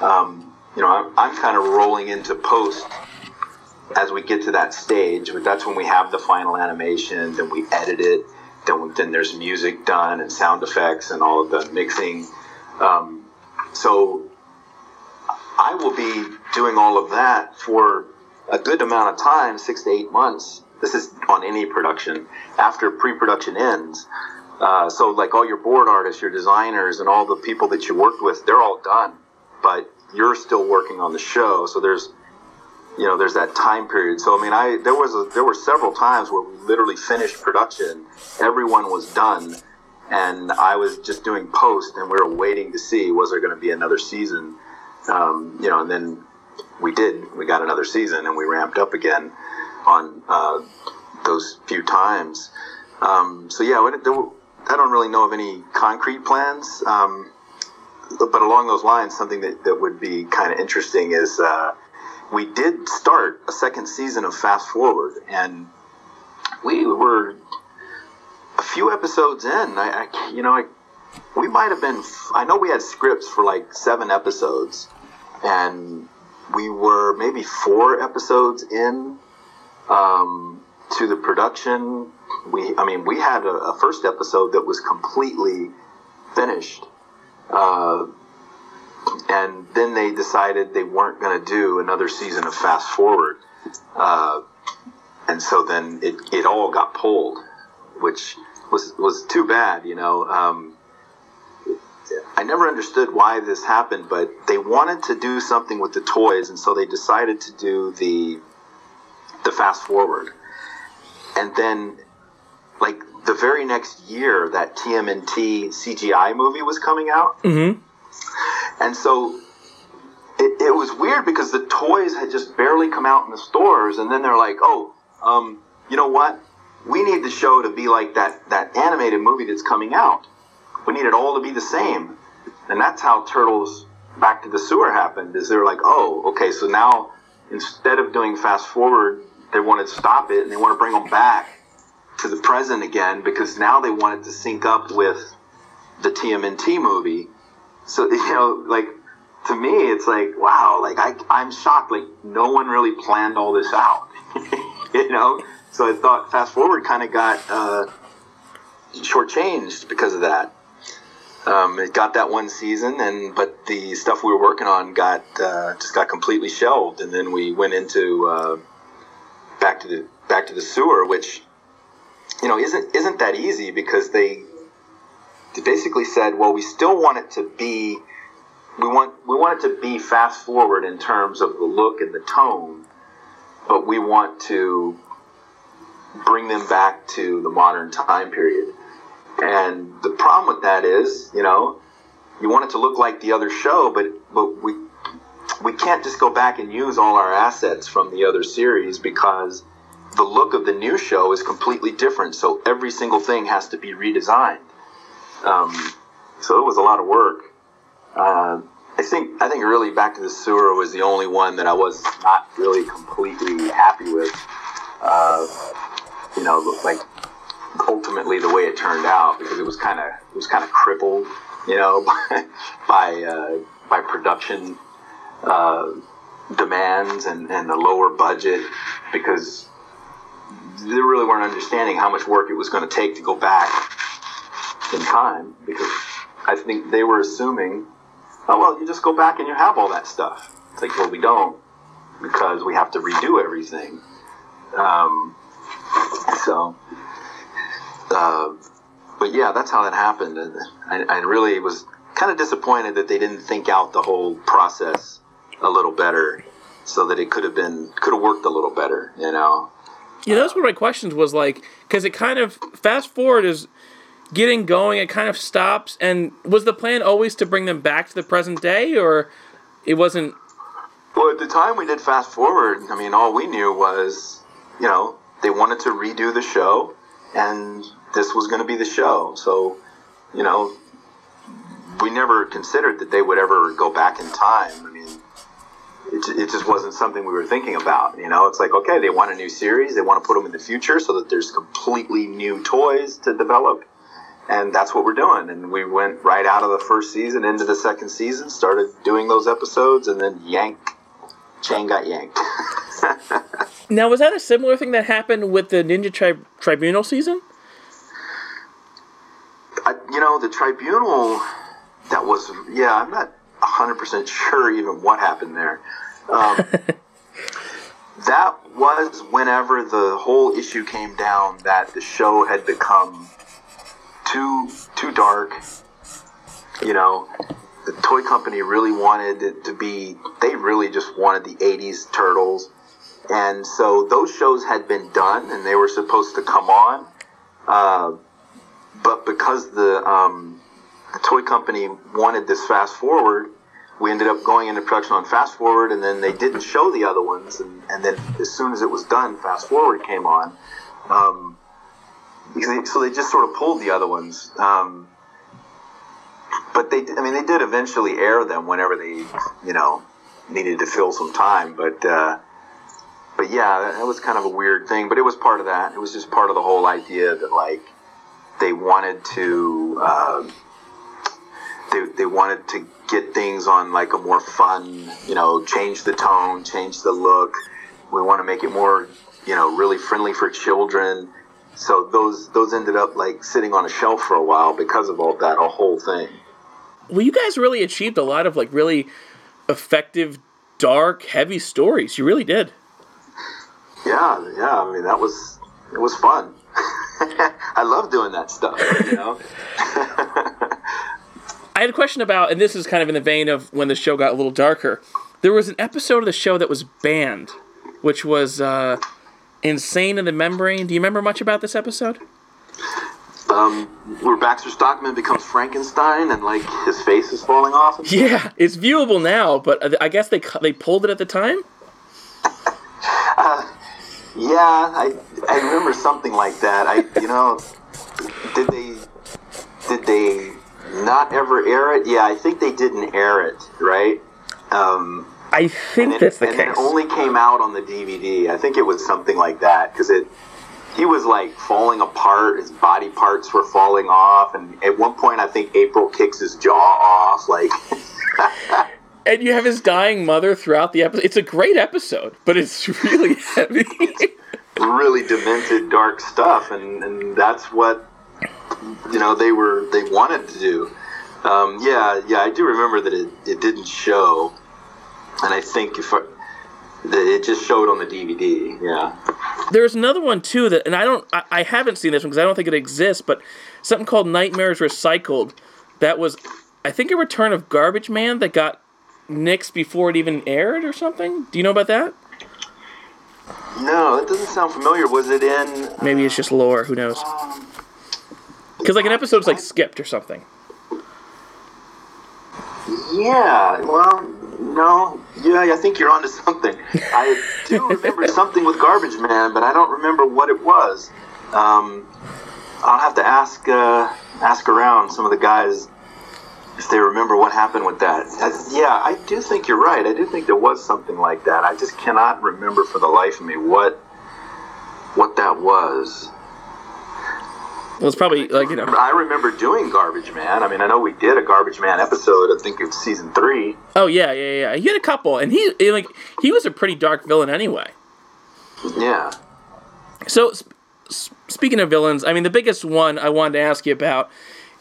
um, you know, I'm, I'm kind of rolling into post as we get to that stage. That's when we have the final animation, then we edit it, then, then there's music done and sound effects and all of the mixing. Um, so I will be doing all of that for a good amount of time, six to eight months. This is on any production after pre-production ends. Uh, so like all your board artists, your designers, and all the people that you worked with, they're all done, but you're still working on the show. So there's, you know, there's that time period. So I mean, I there was a, there were several times where we literally finished production, everyone was done, and I was just doing post, and we were waiting to see was there going to be another season, um, you know, and then we did. We got another season, and we ramped up again on uh, those few times. Um, so yeah, I don't really know of any concrete plans. Um, but along those lines, something that, that would be kind of interesting is uh, we did start a second season of Fast Forward, and we were a few episodes in. I, I you know, I, we might have been. I know we had scripts for like seven episodes, and we were maybe four episodes in um, to the production we I mean we had a, a first episode that was completely finished, uh, and then they decided they weren't going to do another season of Fast Forward, uh, and so then it, it all got pulled, which was was too bad, you know. Um, I never understood why this happened, but they wanted to do something with the toys, and so they decided to do the the fast forward. And then like the very next year that TMNT CGI movie was coming out. Mm-hmm. And so it, it, was weird because the toys had just barely come out in the stores, and then they're like, "Oh, um, you know what? We need the show to be like that that animated movie that's coming out. We need it all to be the same." And that's how Turtles Back to the Sewer happened. Is they're like, "Oh, okay, so now instead of doing fast forward, they want to stop it and they want to bring them back." to the present again because now they wanted to sync up with the TMNT movie. So you know, like to me, it's like wow, like I I'm shocked. Like no one really planned all this out, you know. So I thought Fast Forward kind of got uh, shortchanged because of that. Um, it got that one season, and but the stuff we were working on got uh, just got completely shelved, and then we went into uh, back to the back to the sewer, which you know, isn't isn't that easy because they they basically said, well, we still want it to be we want we want it to be fast forward in terms of the look and the tone, but we want to bring them back to the modern time period. And the problem with that is, you know, you want it to look like the other show, but but we we can't just go back and use all our assets from the other series because the look of the new show is completely different. So every single thing has to be redesigned. Um, so it was a lot of work. Uh, I think I think really Back to the Sewer was the only one that I was not really completely happy with. Uh, you know, like ultimately the way it turned out because it was kind of it was kind of crippled, you know, by by, uh, by production uh, demands and, and the lower budget because they really weren't understanding how much work it was going to take to go back in time because I think they were assuming, oh, well, you just go back and you have all that stuff. It's like, well, we don't because we have to redo everything. Um, so, uh, but yeah, that's how that happened. And I, I really was kind of disappointed that they didn't think out the whole process a little better so that it could have been could have worked a little better you know yeah, that's one of my questions was like, because it kind of fast forward is getting going, it kind of stops. And was the plan always to bring them back to the present day, or it wasn't? Well, at the time we did fast forward, I mean, all we knew was, you know, they wanted to redo the show, and this was going to be the show. So, you know, we never considered that they would ever go back in time. I mean, it, it just wasn't something we were thinking about. You know, it's like, okay, they want a new series, they want to put them in the future so that there's completely new toys to develop. And that's what we're doing. And we went right out of the first season into the second season, started doing those episodes, and then yank, chain got yanked. now, was that a similar thing that happened with the Ninja Tri- Tribunal season? I, you know, the Tribunal, that was, yeah, I'm not 100% sure even what happened there. Um, that was whenever the whole issue came down that the show had become too too dark. You know, the toy company really wanted it to be. They really just wanted the '80s Turtles, and so those shows had been done and they were supposed to come on. Uh, but because the um, the toy company wanted this fast forward, we ended up going into production on Fast Forward, and then they didn't show the other ones, and, and then as soon as it was done, Fast Forward came on. Um, so they just sort of pulled the other ones. Um, but they, I mean, they did eventually air them whenever they, you know, needed to fill some time. But, uh, but yeah, that was kind of a weird thing. But it was part of that. It was just part of the whole idea that like they wanted to, uh, they, they wanted to get things on like a more fun, you know, change the tone, change the look. We want to make it more, you know, really friendly for children so those those ended up like sitting on a shelf for a while because of all that a whole thing. Well you guys really achieved a lot of like really effective dark heavy stories. You really did. Yeah yeah i mean that was it was fun. I love doing that stuff you know? I had a question about and this is kind of in the vein of when the show got a little darker. There was an episode of the show that was banned which was uh Insane in the Membrane. Do you remember much about this episode? Um, where Baxter Stockman becomes Frankenstein and like his face is falling off. Yeah, it's viewable now, but I guess they they pulled it at the time. uh, yeah, I I remember something like that. I you know, did they did they not ever air it? Yeah, I think they didn't air it. Right. Um, I think it, that's the and case. it only came out on the DVD. I think it was something like that because it he was like falling apart. His body parts were falling off, and at one point, I think April kicks his jaw off. Like, and you have his dying mother throughout the episode. It's a great episode, but it's really heavy, really demented, dark stuff, and and that's what you know they were they wanted to do. Um, yeah, yeah, I do remember that it, it didn't show and I think if I, it just showed on the DVD. Yeah. There's another one too that, and I don't, I, I haven't seen this one because I don't think it exists, but something called Nightmares Recycled. That was, I think, a return of Garbage Man that got nixed before it even aired or something. Do you know about that? No, that doesn't sound familiar. Was it in? Maybe it's just lore. Who knows? Um, because like an episode's like skipped or something. Yeah. Well, no, yeah, I think you're onto something. I do remember something with Garbage Man, but I don't remember what it was. Um, I'll have to ask uh, ask around some of the guys if they remember what happened with that. I, yeah, I do think you're right. I do think there was something like that. I just cannot remember for the life of me what what that was. Well, it's probably like you know. I remember doing Garbage Man. I mean, I know we did a Garbage Man episode. I think it's season three. Oh yeah, yeah, yeah. He had a couple, and he like he was a pretty dark villain anyway. Yeah. So, sp- speaking of villains, I mean, the biggest one I wanted to ask you about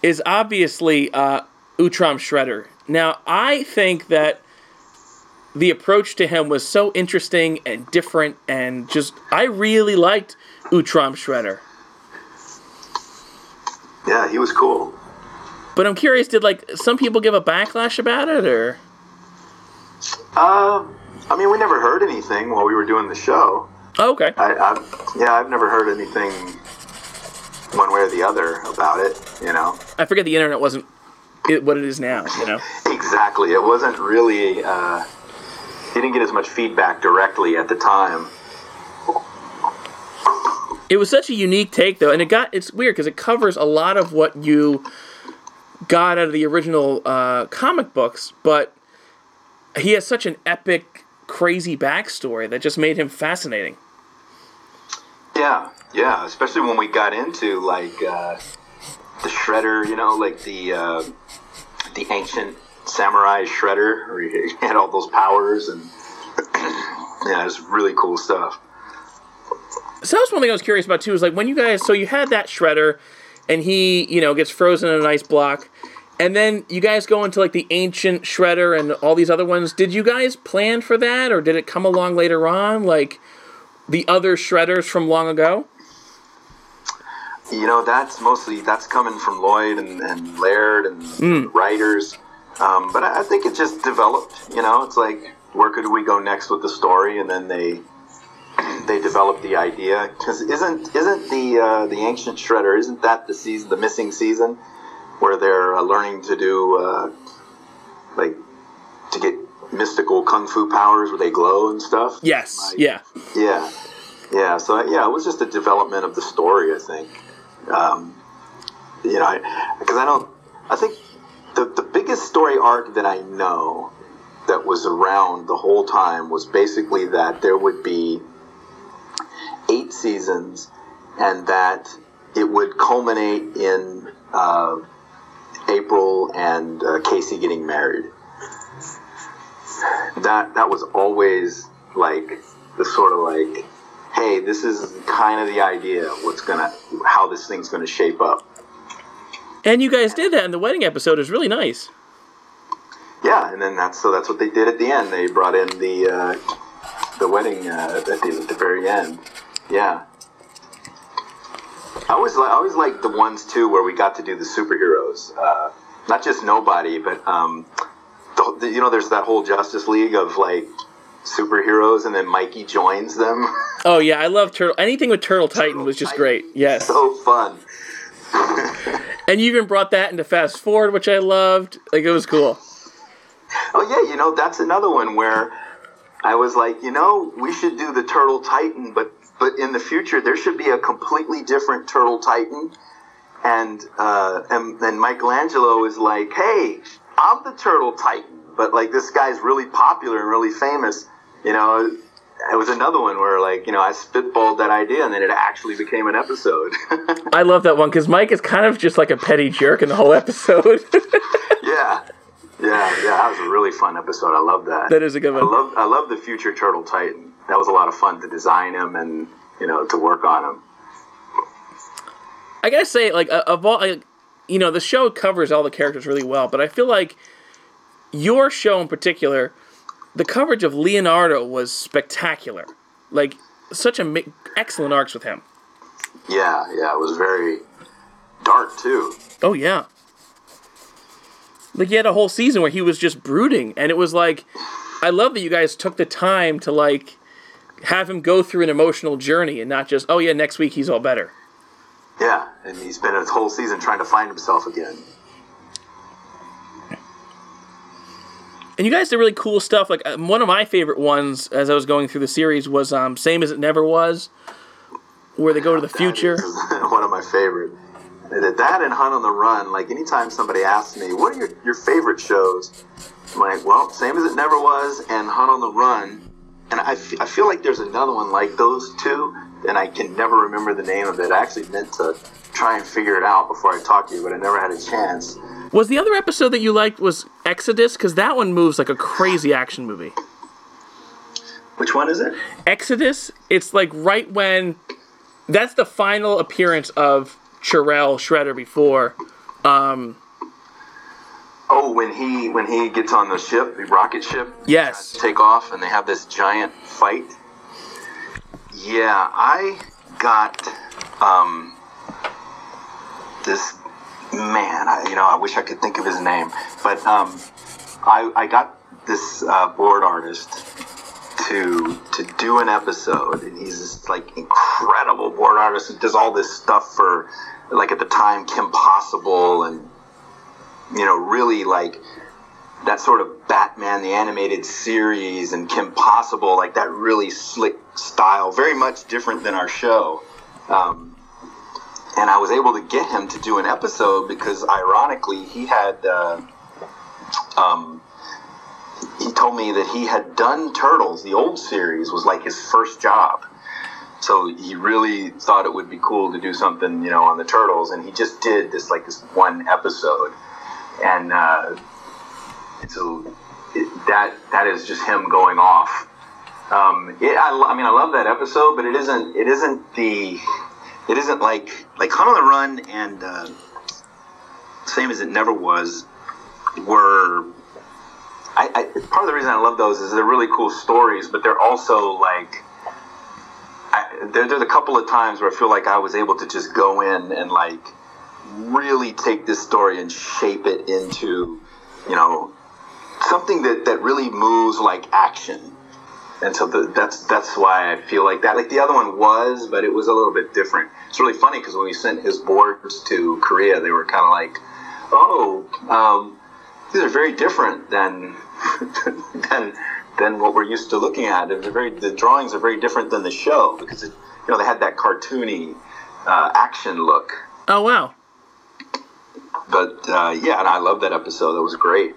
is obviously uh, Utrom Shredder. Now, I think that the approach to him was so interesting and different, and just I really liked Utrom Shredder. Yeah, he was cool. But I'm curious, did like some people give a backlash about it, or? Uh, I mean, we never heard anything while we were doing the show. Oh, okay. I, I've, yeah, I've never heard anything one way or the other about it. You know. I forget the internet wasn't it, what it is now. You know. exactly. It wasn't really. Uh, you didn't get as much feedback directly at the time. It was such a unique take though, and it got it's weird because it covers a lot of what you got out of the original uh, comic books, but he has such an epic, crazy backstory that just made him fascinating. Yeah, yeah, especially when we got into like uh, the shredder, you know, like the uh, the ancient samurai shredder, where he had all those powers, and yeah, it's really cool stuff. So that's one thing I was curious about too. Is like when you guys, so you had that shredder, and he, you know, gets frozen in an ice block, and then you guys go into like the ancient shredder and all these other ones. Did you guys plan for that, or did it come along later on, like the other shredders from long ago? You know, that's mostly that's coming from Lloyd and, and Laird and Mm. writers. Um, but I, I think it just developed. You know, it's like where could we go next with the story, and then they they developed the idea. Because isn't isn't the uh, the ancient shredder? Isn't that the season, the missing season, where they're uh, learning to do uh, like to get mystical kung fu powers where they glow and stuff? Yes. Like- Yeah. Yeah, yeah. So yeah, it was just a development of the story. I think. Um, you know, because I, don't. I think the the biggest story arc that I know that was around the whole time was basically that there would be eight seasons, and that it would culminate in uh, April and uh, Casey getting married. That that was always like the sort of like, hey, this is kind of the idea what's gonna how this thing's gonna shape up. And you guys did that in the wedding episode. It was really nice. Yeah, and then that's so that's what they did at the end. They brought in the uh, the wedding uh, at, the, at the very end. Yeah. I always li- I always like the ones too where we got to do the superheroes, uh, not just nobody, but um, the, the, you know, there's that whole Justice League of like superheroes, and then Mikey joins them. Oh yeah, I love Turtle. Anything with Turtle Titan was just great. Yes. so fun. And you even brought that into Fast Forward, which I loved. Like it was cool. Oh yeah, you know that's another one where I was like, you know, we should do the Turtle Titan, but but in the future there should be a completely different Turtle Titan. And uh, and then Michelangelo is like, hey, I'm the Turtle Titan, but like this guy's really popular and really famous. You know, it was another one where like you know I spitballed that idea and then it actually became an episode. I love that one because Mike is kind of just like a petty jerk in the whole episode. yeah. Yeah, yeah, that was a really fun episode. I love that. that is a good one. I love I love the future Turtle Titan. That was a lot of fun to design him and you know to work on him. I gotta say, like uh, of all, like, you know, the show covers all the characters really well, but I feel like your show in particular, the coverage of Leonardo was spectacular. Like such a mi- excellent arcs with him. Yeah, yeah, it was very dark too. Oh yeah. Like he had a whole season where he was just brooding, and it was like, I love that you guys took the time to like have him go through an emotional journey and not just, oh yeah, next week he's all better. Yeah, and he spent his whole season trying to find himself again. And you guys did really cool stuff. Like uh, one of my favorite ones as I was going through the series was um, "Same as It Never Was," where they go to the That future. one of my favorite. That that and Hun on the Run. Like anytime somebody asks me, "What are your, your favorite shows?" I'm like, "Well, same as it never was," and Hun on the Run. And I, f- I feel like there's another one like those two, and I can never remember the name of it. I actually meant to try and figure it out before I talk to you, but I never had a chance. Was the other episode that you liked was Exodus? Because that one moves like a crazy action movie. Which one is it? Exodus, it's like right when that's the final appearance of Chirel Shredder before. Um, Oh, when he when he gets on the ship, the rocket ship. yes. take off and they have this giant fight. Yeah, I got um, this man. I, you know, I wish I could think of his name, but um, I, I got this uh, board artist to to do an episode, and he's this like incredible board artist and does all this stuff for like at the time Kim Possible and you know really like that sort of Batman the animated series and Kim Possible, like that really slick style, very much different than our show. Um, and I was able to get him to do an episode because, ironically, he had. Uh, um, he told me that he had done Turtles, the old series, was like his first job. so he really thought it would be cool to do something, you know, on the turtles, and he just did this like this one episode, and uh, so it, that that is just him going off. Um, it, I, I mean, I love that episode, but it isn't it isn't the it isn't like like Hun on the Run and uh, same as it never was were. I, I, part of the reason I love those is they're really cool stories, but they're also like I, there, there's a couple of times where I feel like I was able to just go in and like really take this story and shape it into, you know, something that, that really moves like action. And so the, that's that's why I feel like that. Like the other one was, but it was a little bit different. It's really funny because when we sent his boards to Korea, they were kind of like, "Oh, um, these are very different than than than what we're used to looking at. They're very the drawings are very different than the show because it, you know they had that cartoony uh, action look. Oh wow! But uh, yeah, and I love that episode. That was great.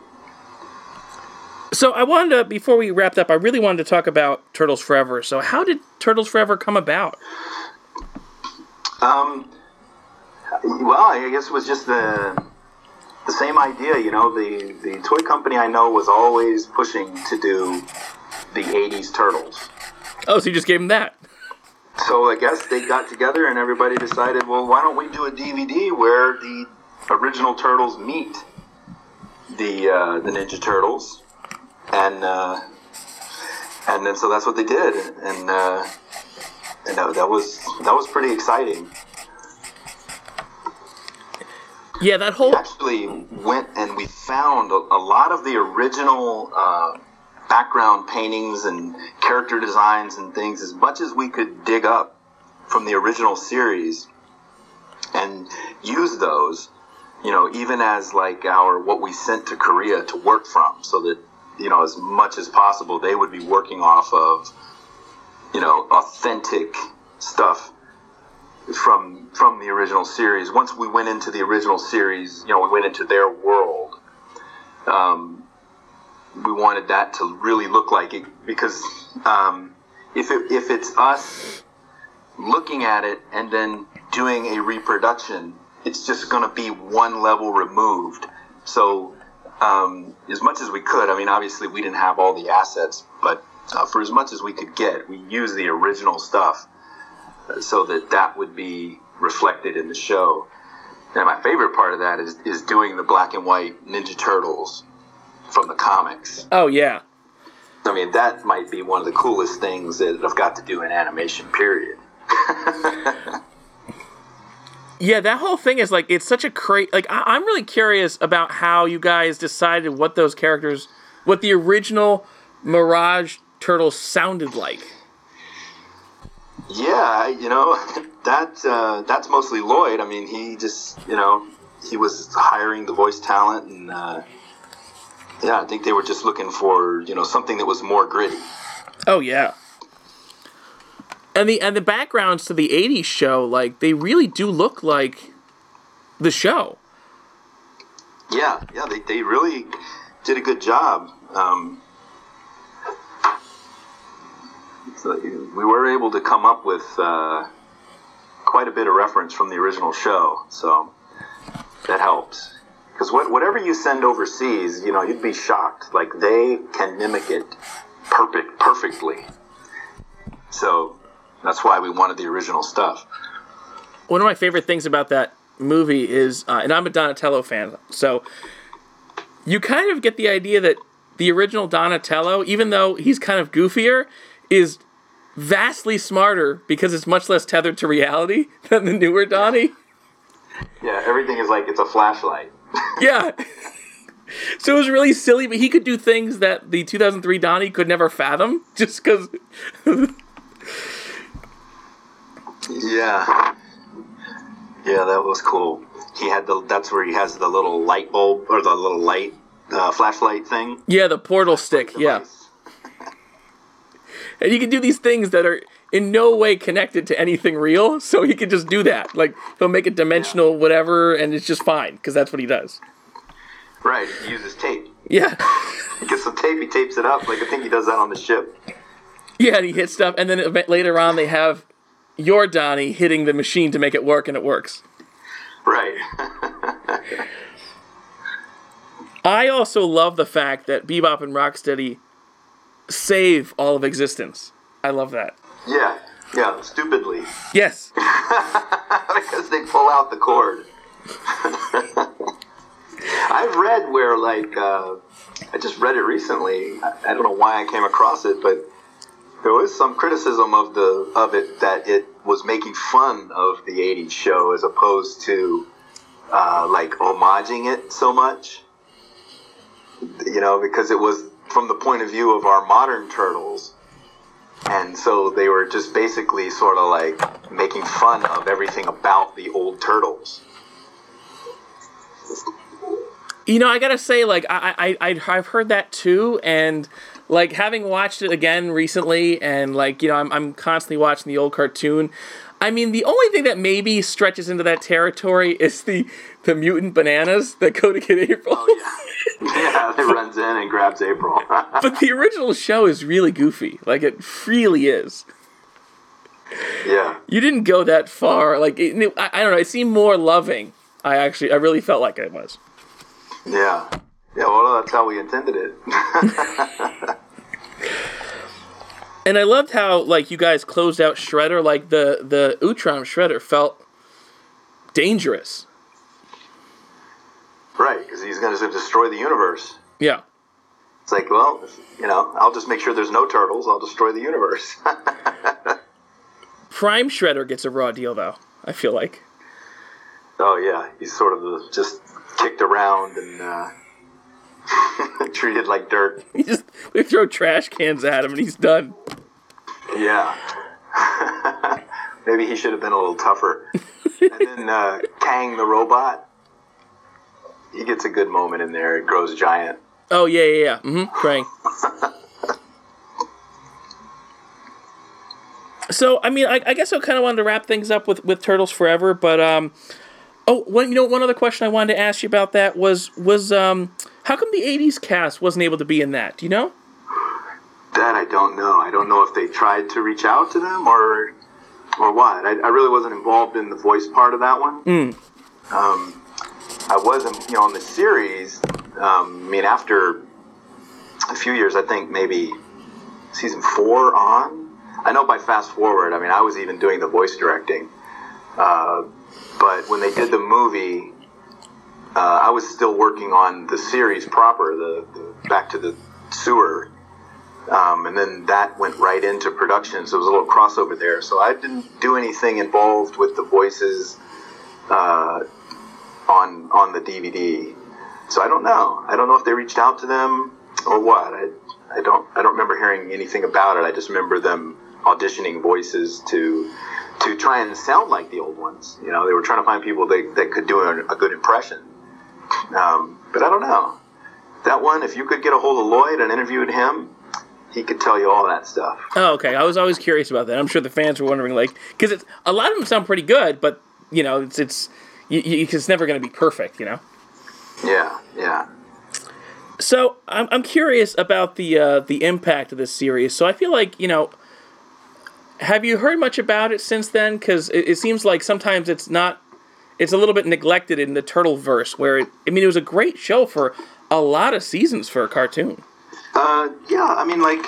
So I wanted to before we wrapped up, I really wanted to talk about Turtles Forever. So how did Turtles Forever come about? Um, well, I guess it was just the the same idea. You know, the the toy company I know was always pushing to do the '80s Turtles. Oh, so you just gave them that? So I guess they got together and everybody decided, well, why don't we do a DVD where the original Turtles meet the uh, the Ninja Turtles, and uh, and then so that's what they did, and uh, and that, that was that was pretty exciting. Yeah, that whole We actually went and we found a, a lot of the original uh, background paintings and character designs and things, as much as we could dig up from the original series, and use those. You know, even as like our what we sent to Korea to work from, so that you know as much as possible they would be working off of you know authentic stuff from from the original series. Once we went into the original series, you know, we went into their world. Um, we wanted that to really look like it because um, if it, if it's us looking at it and then doing a reproduction, it's just going to be one level removed. So um, as much as we could, I mean, obviously we didn't have all the assets, but uh, for as much as we could get, we used the original stuff so that that would be reflected in the show. And my favorite part of that is, is doing the black and white Ninja Turtles from the comics. Oh yeah. I mean, that might be one of the coolest things that I've got to do in animation, period. Yeah, that whole thing is like it's such a crazy. Like I- I'm really curious about how you guys decided what those characters, what the original Mirage Turtles sounded like. Yeah, you know that uh, that's mostly Lloyd. I mean, he just you know he was hiring the voice talent, and uh, yeah, I think they were just looking for you know something that was more gritty. Oh yeah. And the and the backgrounds to the '80s show, like they really do look like the show. Yeah, yeah, they, they really did a good job. Um, so we were able to come up with uh, quite a bit of reference from the original show, so that helps. Because what, whatever you send overseas, you know, you'd be shocked. Like they can mimic it perfect, perfectly. So that's why we wanted the original stuff. One of my favorite things about that movie is, uh, and I'm a Donatello fan, so you kind of get the idea that the original Donatello, even though he's kind of goofier, is vastly smarter because it's much less tethered to reality than the newer Donnie. Yeah, everything is like it's a flashlight. Yeah. so it was really silly, but he could do things that the 2003 Donnie could never fathom just because. Yeah. Yeah, that was cool. He had the. That's where he has the little light bulb or the little light uh, flashlight thing. yeah, the portal stick. Yeah. And he can do these things that are in no way connected to anything real, so he can just do that. Like, he'll make it dimensional, whatever, and it's just fine, because that's what he does. Right. He uses tape. Yeah. He gets some tape. He tapes it up. Like I think he does that on the ship. Yeah, and he hits stuff, and then later on they have you're Donnie hitting the machine to make it work, and it works. Right. I also love the fact that Bebop and Rocksteady save all of existence. I love that. yeah. Yeah. Stupidly, Yes. because they pull out the cord. I've read where like uh, I just read it recently. I, I don't know why I came across it, but there was some criticism of the of it that it was making fun of the '80s show as opposed to uh, like homaging it so much. You know, because it was from the point of view of our modern turtles. And so they were just basically sort of like making fun of everything about the old turtles. You know, I gotta say, like, I, I, I- I've heard that too, and like having watched it again recently, and like, you know, I'm, I'm constantly watching the old cartoon. I mean, the only thing that maybe stretches into that territory is the the mutant bananas that go to get April. Oh, yeah, it runs in and grabs April. but the original show is really goofy. Like, it really is. yeah. You didn't go that far. Like, it, I, I don't know. It seemed more loving. I actually, I really felt like it was. Yeah. Yeah, well, that's how we intended it. And I loved how like you guys closed out Shredder. Like the the Utrom Shredder felt dangerous. right, because he's going to destroy the universe. Yeah. It's like, well, you know, I'll just make sure there's no turtles. I'll destroy the universe. Prime Shredder gets a raw deal though. I feel like. oh, yeah. He's sort of just kicked around and uh, treated like dirt. He just they throw trash cans at him and he's done. Yeah. Maybe he should have been a little tougher. and then uh, Kang the robot, he gets a good moment in there. It grows giant. Oh yeah yeah yeah. Mm-hmm. Krang. so I mean I, I guess I kind of wanted to wrap things up with with Turtles Forever, but um. Oh, one, you know, one other question I wanted to ask you about that was was um, how come the '80s cast wasn't able to be in that? Do you know? That I don't know. I don't know if they tried to reach out to them or or what. I, I really wasn't involved in the voice part of that one. Um, I wasn't, you know, on the series. Um, I mean, after a few years, I think maybe season four on. I know by fast forward, I mean, I was even doing the voice directing. Uh, but when they did the movie, uh, I was still working on the series proper, the, the Back to the Sewer. Um, and then that went right into production, so it was a little crossover there. So I didn't do anything involved with the voices uh, on on the DVD. So I don't know. I don't know if they reached out to them or what. I, I don't I don't remember hearing anything about it. I just remember them auditioning voices to to try and sound like the old ones. You know, they were trying to find people that, that could do a, a good impression. Um, but I don't know. That one, if you could get a hold of Lloyd and interviewed him, he could tell you all that stuff. Oh, okay. I was always curious about that. I'm sure the fans were wondering, like, because it's a lot of them sound pretty good, but you know, it's it's you, you, it's never going to be perfect, you know. Yeah, yeah. So I'm I'm curious about the uh, the impact of this series. So I feel like you know, have you heard much about it since then? Because it, it seems like sometimes it's not, it's a little bit neglected in the Turtle verse. Where it, I mean, it was a great show for a lot of seasons for a cartoon. Uh, yeah, I mean, like,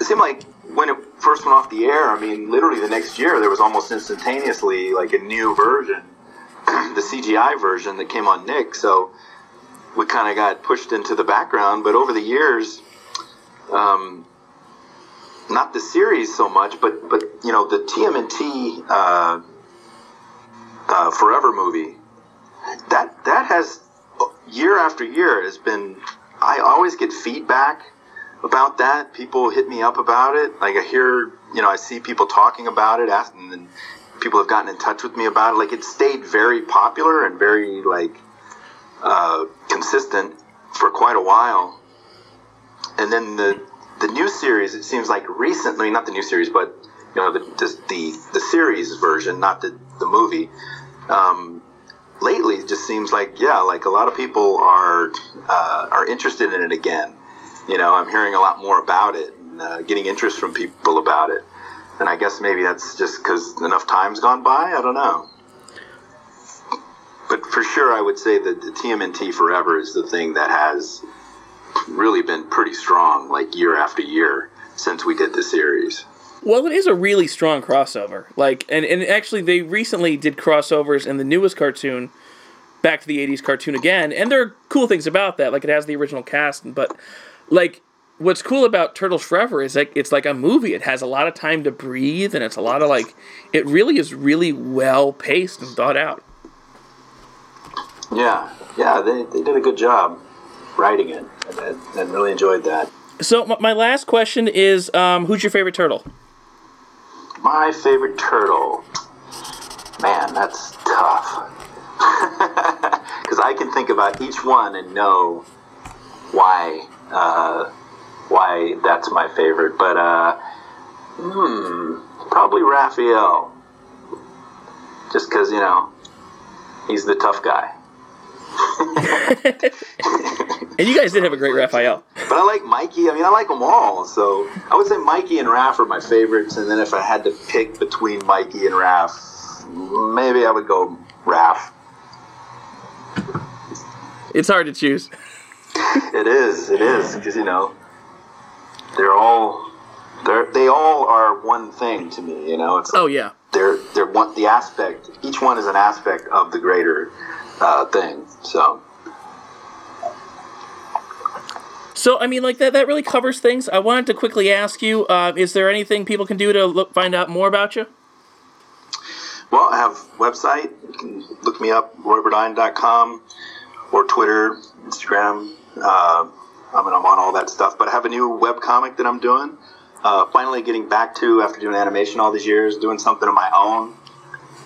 it seemed like when it first went off the air, I mean, literally the next year, there was almost instantaneously like a new version, the CGI version that came on Nick. So we kind of got pushed into the background. But over the years, um, not the series so much, but but you know the TMNT uh, uh, Forever movie. That that has year after year has been. I always get feedback about that. People hit me up about it. Like I hear, you know, I see people talking about it, asking, and people have gotten in touch with me about it. Like it stayed very popular and very like uh, consistent for quite a while. And then the the new series, it seems like recently, not the new series, but you know the the the, the series version, not the the movie. Um, lately, it just seems like yeah, like a lot of people are uh, are interested in it again. You know, I'm hearing a lot more about it, and uh, getting interest from people about it. and I guess maybe that's just because enough time's gone by. I don't know. But for sure, I would say that the TMNT Forever is the thing that has really been pretty strong, like year after year since we did the series. Well, it is a really strong crossover. Like, and, and actually, they recently did crossovers in the newest cartoon, back to the '80s cartoon again, and there are cool things about that. Like, it has the original cast, but like, what's cool about Turtles Forever is like it's like a movie. It has a lot of time to breathe, and it's a lot of like, it really is really well paced and thought out. Yeah, yeah, they, they did a good job writing it, and, and really enjoyed that. So my last question is, um, who's your favorite turtle? My favorite turtle. Man, that's tough. Because I can think about each one and know why uh, why that's my favorite. But uh, hmm, probably Raphael. Just because you know he's the tough guy. and you guys did have a great Raphael. But I like Mikey. I mean, I like them all. So I would say Mikey and Raph are my favorites. And then if I had to pick between Mikey and Raph, maybe I would go Raph. It's hard to choose. it is. It is because you know they're all they're they all are one thing to me. You know. It's oh yeah. They're they're one the aspect. Each one is an aspect of the greater uh, thing. So. So I mean, like that. That really covers things. I wanted to quickly ask you: uh, Is there anything people can do to look find out more about you? Well, I have website. You can look me up, royburdine.com, or Twitter, Instagram. Uh, I mean, I'm on all that stuff. But I have a new web comic that I'm doing. Uh, finally, getting back to after doing animation all these years, doing something of my own.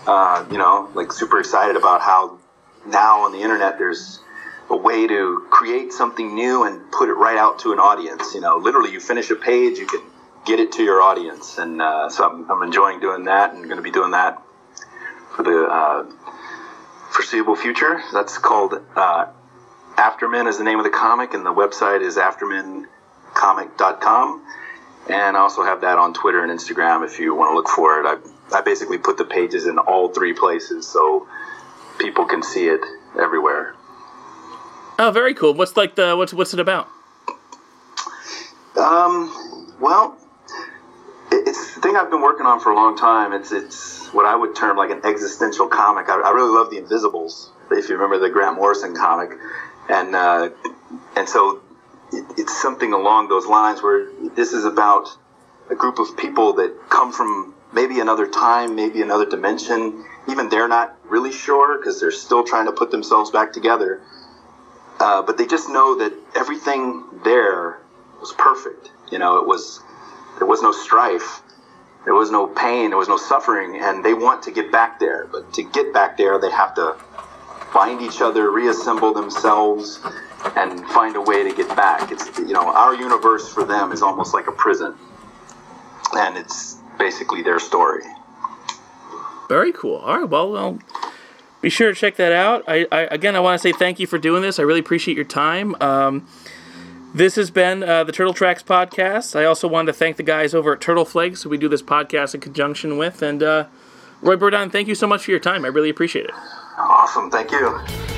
Uh, you know, like super excited about how now on the internet there's a way to create something new and put it right out to an audience. You know, literally, you finish a page, you can get it to your audience, and uh, so I'm, I'm, enjoying doing that, and going to be doing that for the uh, foreseeable future. That's called uh, Aftermen is the name of the comic, and the website is aftermencomic.com. And I also have that on Twitter and Instagram if you want to look for it. I, I basically put the pages in all three places, so people can see it everywhere. Oh, very cool. What's like the what's what's it about? Um, well, it's the thing I've been working on for a long time. It's it's what I would term like an existential comic. I, I really love the Invisibles. If you remember the Grant Morrison comic, and uh, and so it, it's something along those lines where this is about a group of people that come from maybe another time, maybe another dimension. Even they're not really sure because they're still trying to put themselves back together. Uh, but they just know that everything there was perfect. You know, it was there was no strife, there was no pain, there was no suffering, and they want to get back there. But to get back there, they have to find each other, reassemble themselves, and find a way to get back. It's you know, our universe for them is almost like a prison, and it's basically their story. Very cool. All right, well, well be sure to check that out. I, I again, I want to say thank you for doing this. I really appreciate your time. Um, this has been uh, the Turtle Tracks podcast. I also wanted to thank the guys over at Turtle Flakes who we do this podcast in conjunction with. And uh, Roy Burdine, thank you so much for your time. I really appreciate it. Awesome. Thank you.